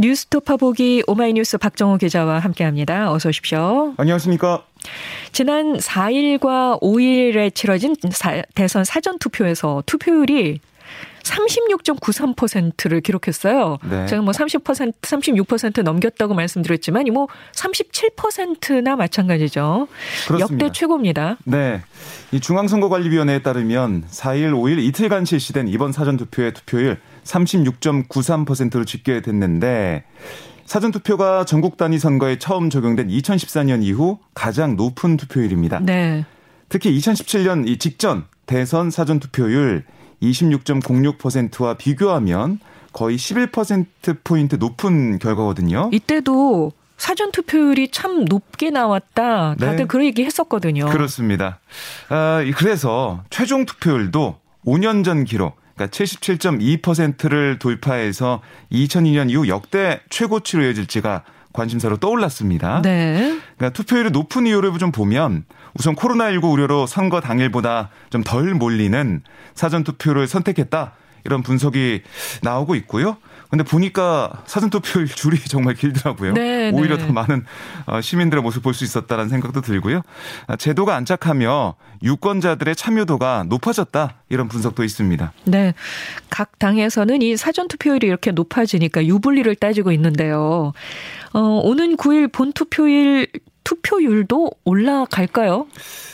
뉴스토파 보기 오마이뉴스 박정호 기자와 함께합니다. 어서 오십시오. 안녕하십니까. 지난 4일과 5일에 치러진 대선 사전 투표에서 투표율이 36.93%를 기록했어요. 네. 제가 뭐 30%, 36% 넘겼다고 말씀드렸지만 뭐 37%나 마찬가지죠. 그렇습니다. 역대 최고입니다. 네. 이 중앙선거관리위원회에 따르면 4일, 5일 이틀간 실시된 이번 사전투표의 투표율 36.93%로 집계됐는데 사전투표가 전국 단위 선거에 처음 적용된 2014년 이후 가장 높은 투표율입니다. 네. 특히 2017년 이 직전 대선 사전투표율 26.06%와 비교하면 거의 11%포인트 높은 결과거든요. 이때도 사전 투표율이 참 높게 나왔다. 다들 네. 그런 얘기 했었거든요. 그렇습니다. 아, 그래서 최종 투표율도 5년 전 기록, 그러니까 77.2%를 돌파해서 2002년 이후 역대 최고치로 이어질지가 관심사로 떠올랐습니다. 네. 그러니까 투표율이 높은 이유를 좀 보면 우선 코로나19 우려로 선거 당일보다 좀 덜 몰리는 사전 투표를 선택했다. 이런 분석이 나오고 있고요. 근데 보니까 사전 투표율 줄이 정말 길더라고요. 네, 오히려 네. 더 많은 어, 시민들의 모습 볼 수 있었다는 생각도 들고요. 아, 제도가 안착하며 유권자들의 참여도가 높아졌다 이런 분석도 있습니다. 네, 각 당에서는 이 사전 투표율이 이렇게 높아지니까 유불리를 따지고 있는데요. 어, 오는 9일 본 투표일 투표율도 올라갈까요?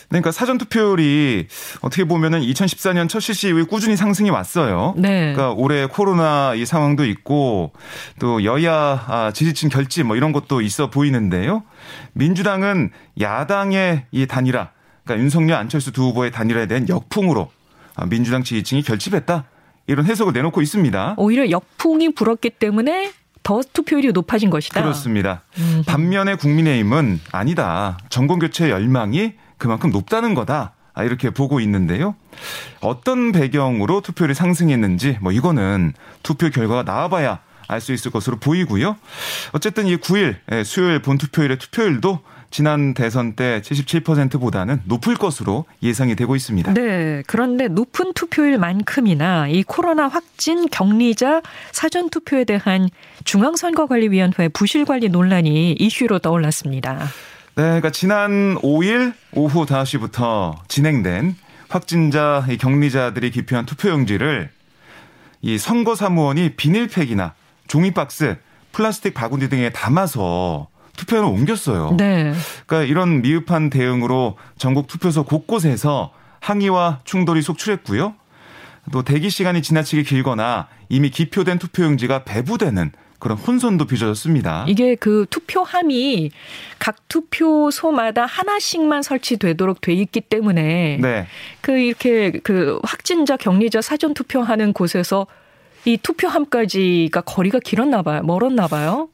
그러니까 사전 투표율이 어떻게 보면은 2014년 첫 실시 이후에 꾸준히 상승이 왔어요. 네. 그러니까 올해 코로나 이 상황도 있고 또 여야 아, 지지층 결집 뭐 이런 것도 있어 보이는데요. 민주당은 야당의 이 단일화, 그러니까 윤석열 안철수 두 후보의 단일화에 대한 역풍으로 아, 민주당 지지층이 결집했다. 이런 해석을 내놓고 있습니다. 오히려 역풍이 불었기 때문에 더 투표율이 높아진 것이다. 그렇습니다. 음. 반면에 국민의힘은 아니다. 정권 교체 열망이 그만큼 높다는 거다. 아, 이렇게 보고 있는데요. 어떤 배경으로 투표율이 상승했는지 뭐 이거는 투표 결과가 나와봐야 알 수 있을 것으로 보이고요. 어쨌든 이 9일 예, 수요일 본투표일의 투표율도 지난 대선 때 77%보다는 높을 것으로 예상이 되고 있습니다. 네. 그런데 높은 투표율만큼이나 이 코로나 확진 격리자 사전 투표에 대한 중앙선거관리위원회 부실 관리 논란이 이슈로 떠올랐습니다. 네, 그러니까 지난 5일 오후 5시부터 진행된 확진자 격리자들이 기표한 투표용지를 이 선거 사무원이 비닐팩이나 종이박스, 플라스틱 바구니 등에 담아서 투표를 옮겼어요. 네. 그러니까 이런 미흡한 대응으로 전국 투표소 곳곳에서 항의와 충돌이 속출했고요. 또 대기 시간이 지나치게 길거나 이미 기표된 투표용지가 배부되는 그런 혼선도 빚어졌습니다. 이게 그 투표함이 각 투표소마다 하나씩만 설치되도록 돼 있기 때문에 네. 그 이렇게 그 확진자 격리자 사전 투표하는 곳에서 이 투표함까지가 거리가 길었나 봐요. 멀었나 봐요.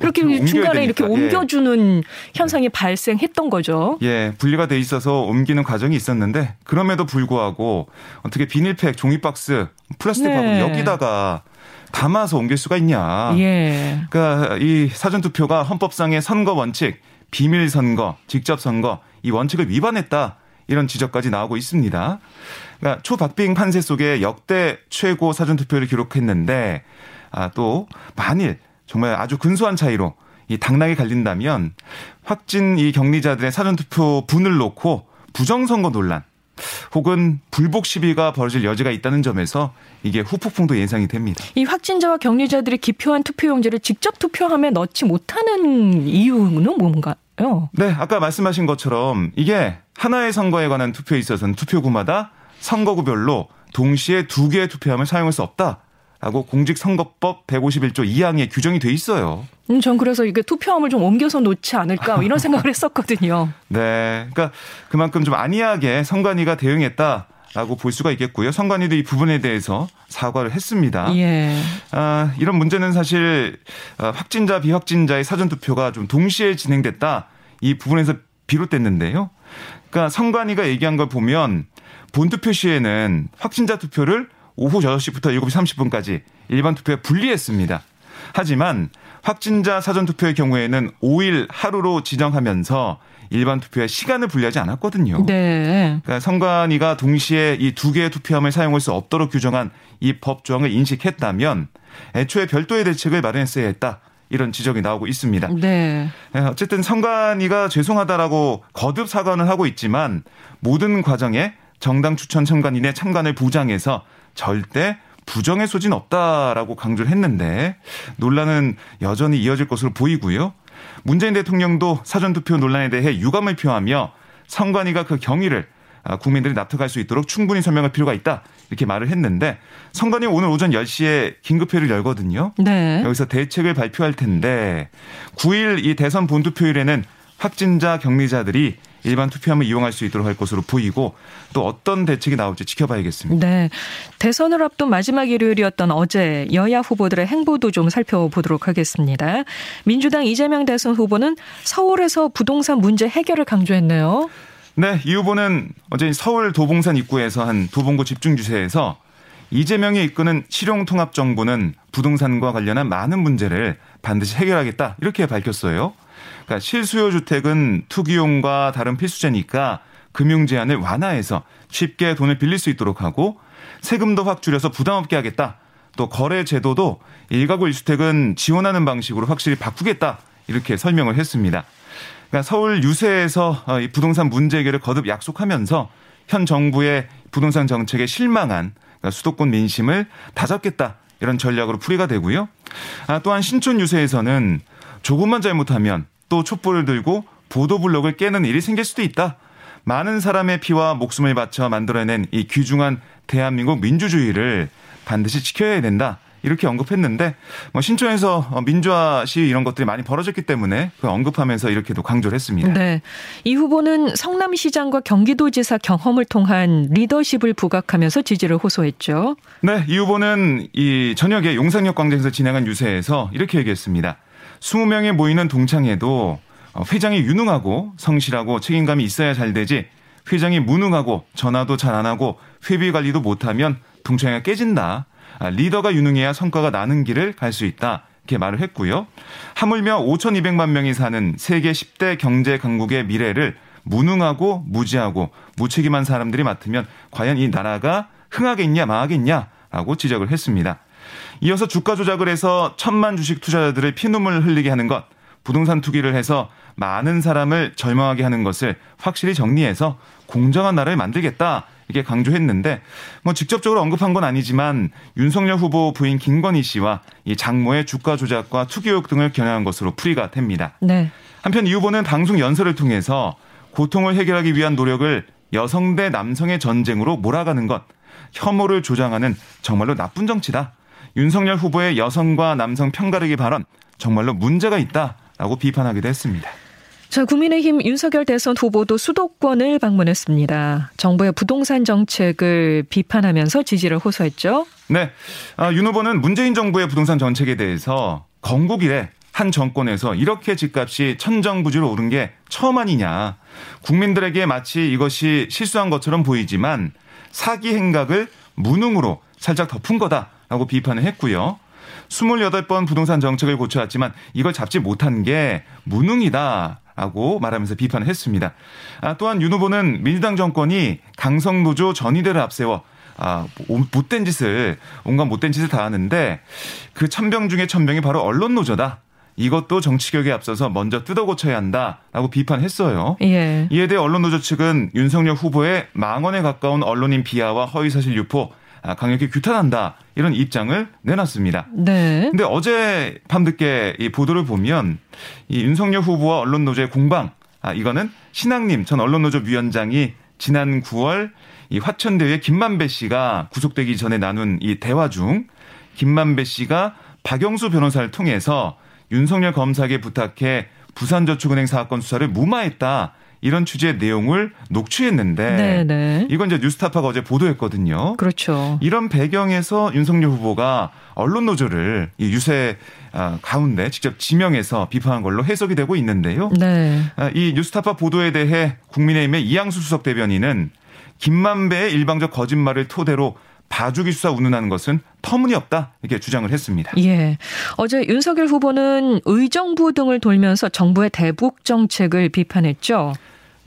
그렇게 중간에 되니까. 이렇게 예. 옮겨주는 예. 현상이 발생했던 거죠. 예, 분리가 돼 있어서 옮기는 과정이 있었는데 그럼에도 불구하고 어떻게 비닐팩, 종이박스, 플라스틱 네. 바구 여기다가 담아서 옮길 수가 있냐. 예. 그러니까 이 사전 투표가 헌법상의 선거 원칙, 비밀 선거, 직접 선거 이 원칙을 위반했다. 이런 지적까지 나오고 있습니다. 그러니까 초박빙 판세 속에 역대 최고 사전 투표를 기록했는데 아, 또 만일 정말 아주 근소한 차이로 이 당락이 갈린다면 확진 이 격리자들의 사전 투표 분을 놓고 부정선거 논란 혹은 불복 시비가 벌어질 여지가 있다는 점에서 이게 후폭풍도 예상이 됩니다. 이 확진자와 격리자들이 기표한 투표용지를 직접 투표함에 넣지 못하는 이유는 뭔가요? 네, 아까 말씀하신 것처럼 이게 하나의 선거에 관한 투표에 있어서는 투표구마다 선거구별로 동시에 두 개의 투표함을 사용할 수 없다. 라고 공직선거법 151조 2항에 규정이 돼 있어요. 음, 전 그래서 이게 투표함을 좀 옮겨서 놓지 않을까 이런 생각을 했었거든요. 네. 그러니까 그만큼 좀 안이하게 선관위가 대응했다. 라고 볼 수가 있겠고요. 선관위도 이 부분에 대해서 사과를 했습니다. 예. 아, 이런 문제는 사실 아, 확진자 비확진자의 사전 투표가 좀 동시에 진행됐다. 이 부분에서 비롯됐는데요. 그러니까 선관위가 얘기한 걸 보면 본투표 시에는 확진자 투표를 오후 6시부터 7시 30분까지 일반 투표에 분리했습니다. 하지만 확진자 사전 투표의 경우에는 5일 하루로 지정하면서 일반 투표에 시간을 분리하지 않았거든요. 네. 그러니까 선관위가 동시에 이 두 개의 투표함을 사용할 수 없도록 규정한 이 법 조항을 인식했다면 애초에 별도의 대책을 마련했어야 했다. 이런 지적이 나오고 있습니다. 네. 예, 어쨌든 선관위가 죄송하다라고 거듭 사과는 하고 있지만 모든 과정에 정당 추천 선관인의 참관을 부장해서 절대 부정의 소지는 없다라고 강조를 했는데 논란은 여전히 이어질 것으로 보이고요. 문재인 대통령도 사전투표 논란에 대해 유감을 표하며 선관위가 그 경위를 아, 국민들이 납득할 수 있도록 충분히 설명할 필요가 있다. 이렇게 말을 했는데 선관위 오늘 오전 10시에 긴급회를 열거든요. 네. 여기서 대책을 발표할 텐데 9일 이 대선 본투표일에는 확진자 격리자들이 일반 투표함을 이용할 수 있도록 할 것으로 보이고 또 어떤 대책이 나올지 지켜봐야겠습니다. 네. 대선을 앞둔 마지막 일요일이었던 어제 여야 후보들의 행보도 좀 살펴보도록 하겠습니다. 민주당 이재명 대선 후보는 서울에서 부동산 문제 해결을 강조했네요. 네, 이 후보는 어제 서울 도봉산 입구에서 한 도봉구 집중주세에서 이재명이 이끄는 실용통합정부는 부동산과 관련한 많은 문제를 반드시 해결하겠다 이렇게 밝혔어요. 그러니까 실수요 주택은 투기용과 다른 필수제니까 금융 제한을 완화해서 쉽게 돈을 빌릴 수 있도록 하고 세금도 확 줄여서 부담 없게 하겠다. 또 거래 제도도 일가구 일주택은 지원하는 방식으로 확실히 바꾸겠다. 이렇게 설명을 했습니다. 그러니까 서울 유세에서 어, 이 부동산 문제 해결을 거듭 약속하면서 현 정부의 부동산 정책에 실망한 그러니까 수도권 민심을 다잡겠다. 이런 전략으로 풀이가 되고요. 아, 또한 신촌 유세에서는 조금만 잘못하면 또 촛불을 들고 보도블록을 깨는 일이 생길 수도 있다. 많은 사람의 피와 목숨을 바쳐 만들어낸 이 귀중한 대한민국 민주주의를 반드시 지켜야 된다. 이렇게 언급했는데 뭐 신촌에서 민주화 시위 이런 것들이 많이 벌어졌기 때문에 그 언급하면서 이렇게도 강조를 했습니다. 네. 이 후보는 성남시장과 경기도지사 경험을 통한 리더십을 부각하면서 지지를 호소했죠. 네, 이 후보는 이 저녁에 용산역 광장에서 진행한 유세에서 이렇게 얘기했습니다. 20명에 모이는 동창회도 어, 회장이 유능하고 성실하고 책임감이 있어야 잘 되지 회장이 무능하고 전화도 잘 안 하고 회비 관리도 못하면 동창회가 깨진다. 아, 리더가 유능해야 성과가 나는 길을 갈 수 있다. 이렇게 말을 했고요. 하물며 5,200만 명이 사는 세계 10대 경제 강국의 미래를 무능하고 무지하고 무책임한 사람들이 맡으면 과연 이 나라가 흥하겠냐 망하겠냐라고 지적을 했습니다. 이어서 주가 조작을 해서 천만 주식 투자자들을 피눈물 흘리게 하는 것, 부동산 투기를 해서 많은 사람을 절망하게 하는 것을 확실히 정리해서 공정한 나라를 만들겠다. 이렇게 강조했는데 뭐 직접적으로 언급한 건 아니지만 윤석열 후보 부인 김건희 씨와 이 장모의 주가 조작과 투기 의혹 등을 겨냥한 것으로 풀이가 됩니다. 네. 한편 이 후보는 방송 연설을 통해서 고통을 해결하기 위한 노력을 여성 대 남성의 전쟁으로 몰아가는 것, 혐오를 조장하는 정말로 나쁜 정치다. 윤석열 후보의 여성과 남성 편가르기 발언 정말로 문제가 있다라고 비판하기도 했습니다. 자, 국민의힘 윤석열 대선 후보도 수도권을 방문했습니다. 정부의 부동산 정책을 비판하면서 지지를 호소했죠. 네. 아, 윤 후보는 문재인 정부의 부동산 정책에 대해서 건국 이래 한 정권에서 이렇게 집값이 천정부지로 오른 게 처음 아니냐. 국민들에게 마치 이것이 실수한 것처럼 보이지만 사기 행각을 무능으로 살짝 덮은 거다. 라고 비판을 했고요. 28번 부동산 정책을 고쳐왔지만 이걸 잡지 못한 게 무능이다. 라고 말하면서 비판을 했습니다. 아, 또한 윤 후보는 민주당 정권이 강성노조 전위대를 앞세워 아, 못된 짓을, 온갖 못된 짓을 다 하는데 그 천병 중에 천병이 바로 언론 노조다. 이것도 정치격에 앞서서 먼저 뜯어 고쳐야 한다라고 비판했어요. 예. 이에 대해 언론 노조 측은 윤석열 후보의 망언에 가까운 언론인 비하와 허위사실 유포 아, 강력히 규탄한다 이런 입장을 내놨습니다. 네. 근데 어제 밤늦게 이 보도를 보면 이 윤석열 후보와 언론노조의 공방 아 이거는 신학님 전 언론노조 위원장이 지난 9월 이 화천대유의 김만배 씨가 구속되기 전에 나눈 이 대화 중 김만배 씨가 박영수 변호사를 통해서 윤석열 검사에게 부탁해 부산저축은행 사건 수사를 무마했다. 이런 취지의 내용을 녹취했는데 네네. 네. 이건 이제 뉴스타파가 어제 보도했거든요. 그렇죠. 이런 배경에서 윤석열 후보가 언론 노조를 이 유세 아, 가운데 직접 지명해서 비판한 걸로 해석이 되고 있는데요. 네. 아, 이 뉴스타파 보도에 대해 국민의힘의 이양수 수석 대변인은 김만배의 일방적 거짓말을 토대로 봐주기 수사 운운하는 것은 터무니없다 이렇게 주장을 했습니다. 예. 어제 윤석열 후보는 의정부 등을 돌면서 정부의 대북 정책을 비판했죠.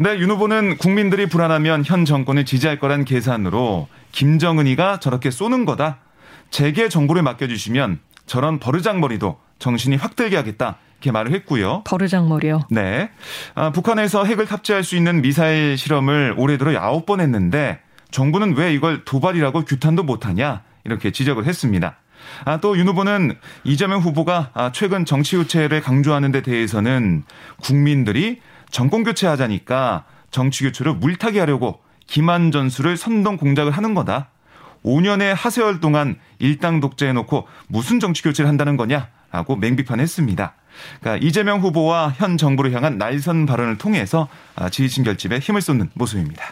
네, 윤 후보는 국민들이 불안하면 현 정권을 지지할 거란 계산으로 김정은이가 저렇게 쏘는 거다. 재계 정보를 맡겨주시면 저런 버르장머리도 정신이 확 들게 하겠다. 이렇게 말을 했고요. 버르장머리요. 네. 아, 북한에서 핵을 탑재할 수 있는 미사일 실험을 올해 들어 9번 했는데 정부는 왜 이걸 도발이라고 규탄도 못하냐 이렇게 지적을 했습니다. 아, 또 윤 후보는 이재명 후보가 아, 최근 정치 교체를 강조하는 데 대해서는 국민들이 정권 교체하자니까 정치 교체를 물타기 하려고 기만 전술을 선동 공작을 하는 거다. 5년의 하세월 동안 일당 독재해놓고 무슨 정치 교체를 한다는 거냐라고 맹비판했습니다. 그러니까 이재명 후보와 현 정부를 향한 날선 발언을 통해서 아, 지지층 결집에 힘을 쏟는 모습입니다.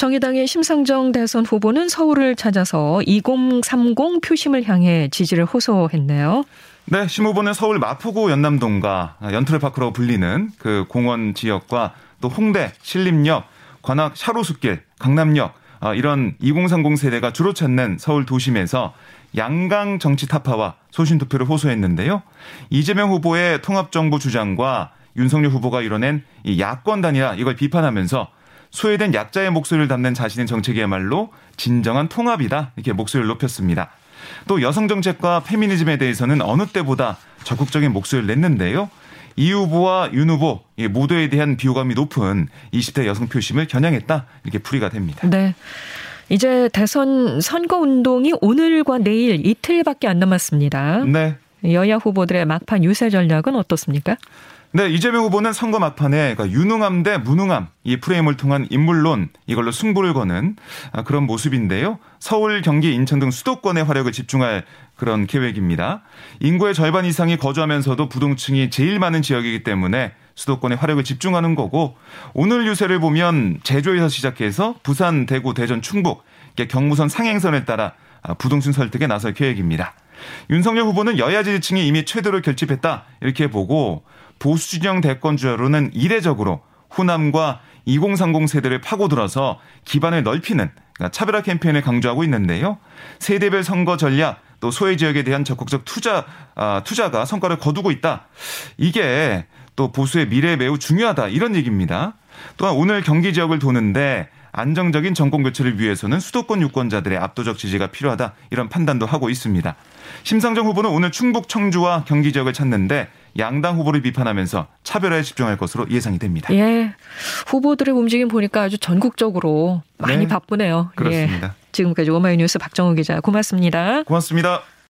정의당의 심상정 대선 후보는 서울을 찾아서 2030 표심을 향해 지지를 호소했네요. 네, 심 후보는 서울 마포구 연남동과 연트레파크로 불리는 그 공원 지역과 또 홍대, 신림역, 관악 샤로숲길, 강남역 아, 이런 2030 세대가 주로 찾는 서울 도심에서 양강 정치 타파와 소신 투표를 호소했는데요. 이재명 후보의 통합 정부 주장과 윤석열 후보가 이뤄낸 이 야권 단일화 이걸 비판하면서 소외된 약자의 목소리를 담는 자신의 정책이야말로 진정한 통합이다. 이렇게 목소리를 높였습니다. 또 여성 정책과 페미니즘에 대해서는 어느 때보다 적극적인 목소리를 냈는데요. 이 후보와 윤 후보 모두에 대한 비호감이 높은 20대 여성 표심을 겨냥했다. 이렇게 풀이가 됩니다. 네. 이제 대선 선거 운동이 오늘과 내일 이틀밖에 안 남았습니다. 네. 여야 후보들의 막판 유세 전략은 어떻습니까? 네, 이재명 후보는 선거 막판에 그러니까 유능함 대 무능함 이 프레임을 통한 인물론 이걸로 승부를 거는 아, 그런 모습인데요. 서울, 경기, 인천 등 수도권의 화력을 집중할 그런 계획입니다. 인구의 절반 이상이 거주하면서도 부동층이 제일 많은 지역이기 때문에 수도권의 화력을 집중하는 거고 오늘 유세를 보면 제주에서 시작해서 부산, 대구, 대전, 충북 경무선 상행선을 따라 아, 부동층 설득에 나설 계획입니다. 윤석열 후보는 여야 지지층이 이미 최대로 결집했다 이렇게 보고 보수 진영 대권 주자로는 이례적으로 후남과 2030 세대를 파고들어서 기반을 넓히는 그러니까 차별화 캠페인을 강조하고 있는데요. 세대별 선거 전략 또 소외 지역에 대한 적극적 투자 아, 투자가 성과를 거두고 있다. 이게 또 보수의 미래에 매우 중요하다 이런 얘기입니다. 또한 오늘 경기 지역을 도는데 안정적인 정권 교체를 위해서는 수도권 유권자들의 압도적 지지가 필요하다 이런 판단도 하고 있습니다. 심상정 후보는 오늘 충북 청주와 경기 지역을 찾는데 양당 후보를 비판하면서 차별화에 집중할 것으로 예상이 됩니다. 예. 후보들의 움직임 보니까 아주 전국적으로 많이 네. 바쁘네요. 그렇습니다. 예. 지금까지 오마이뉴스 박정우 기자 고맙습니다. 고맙습니다.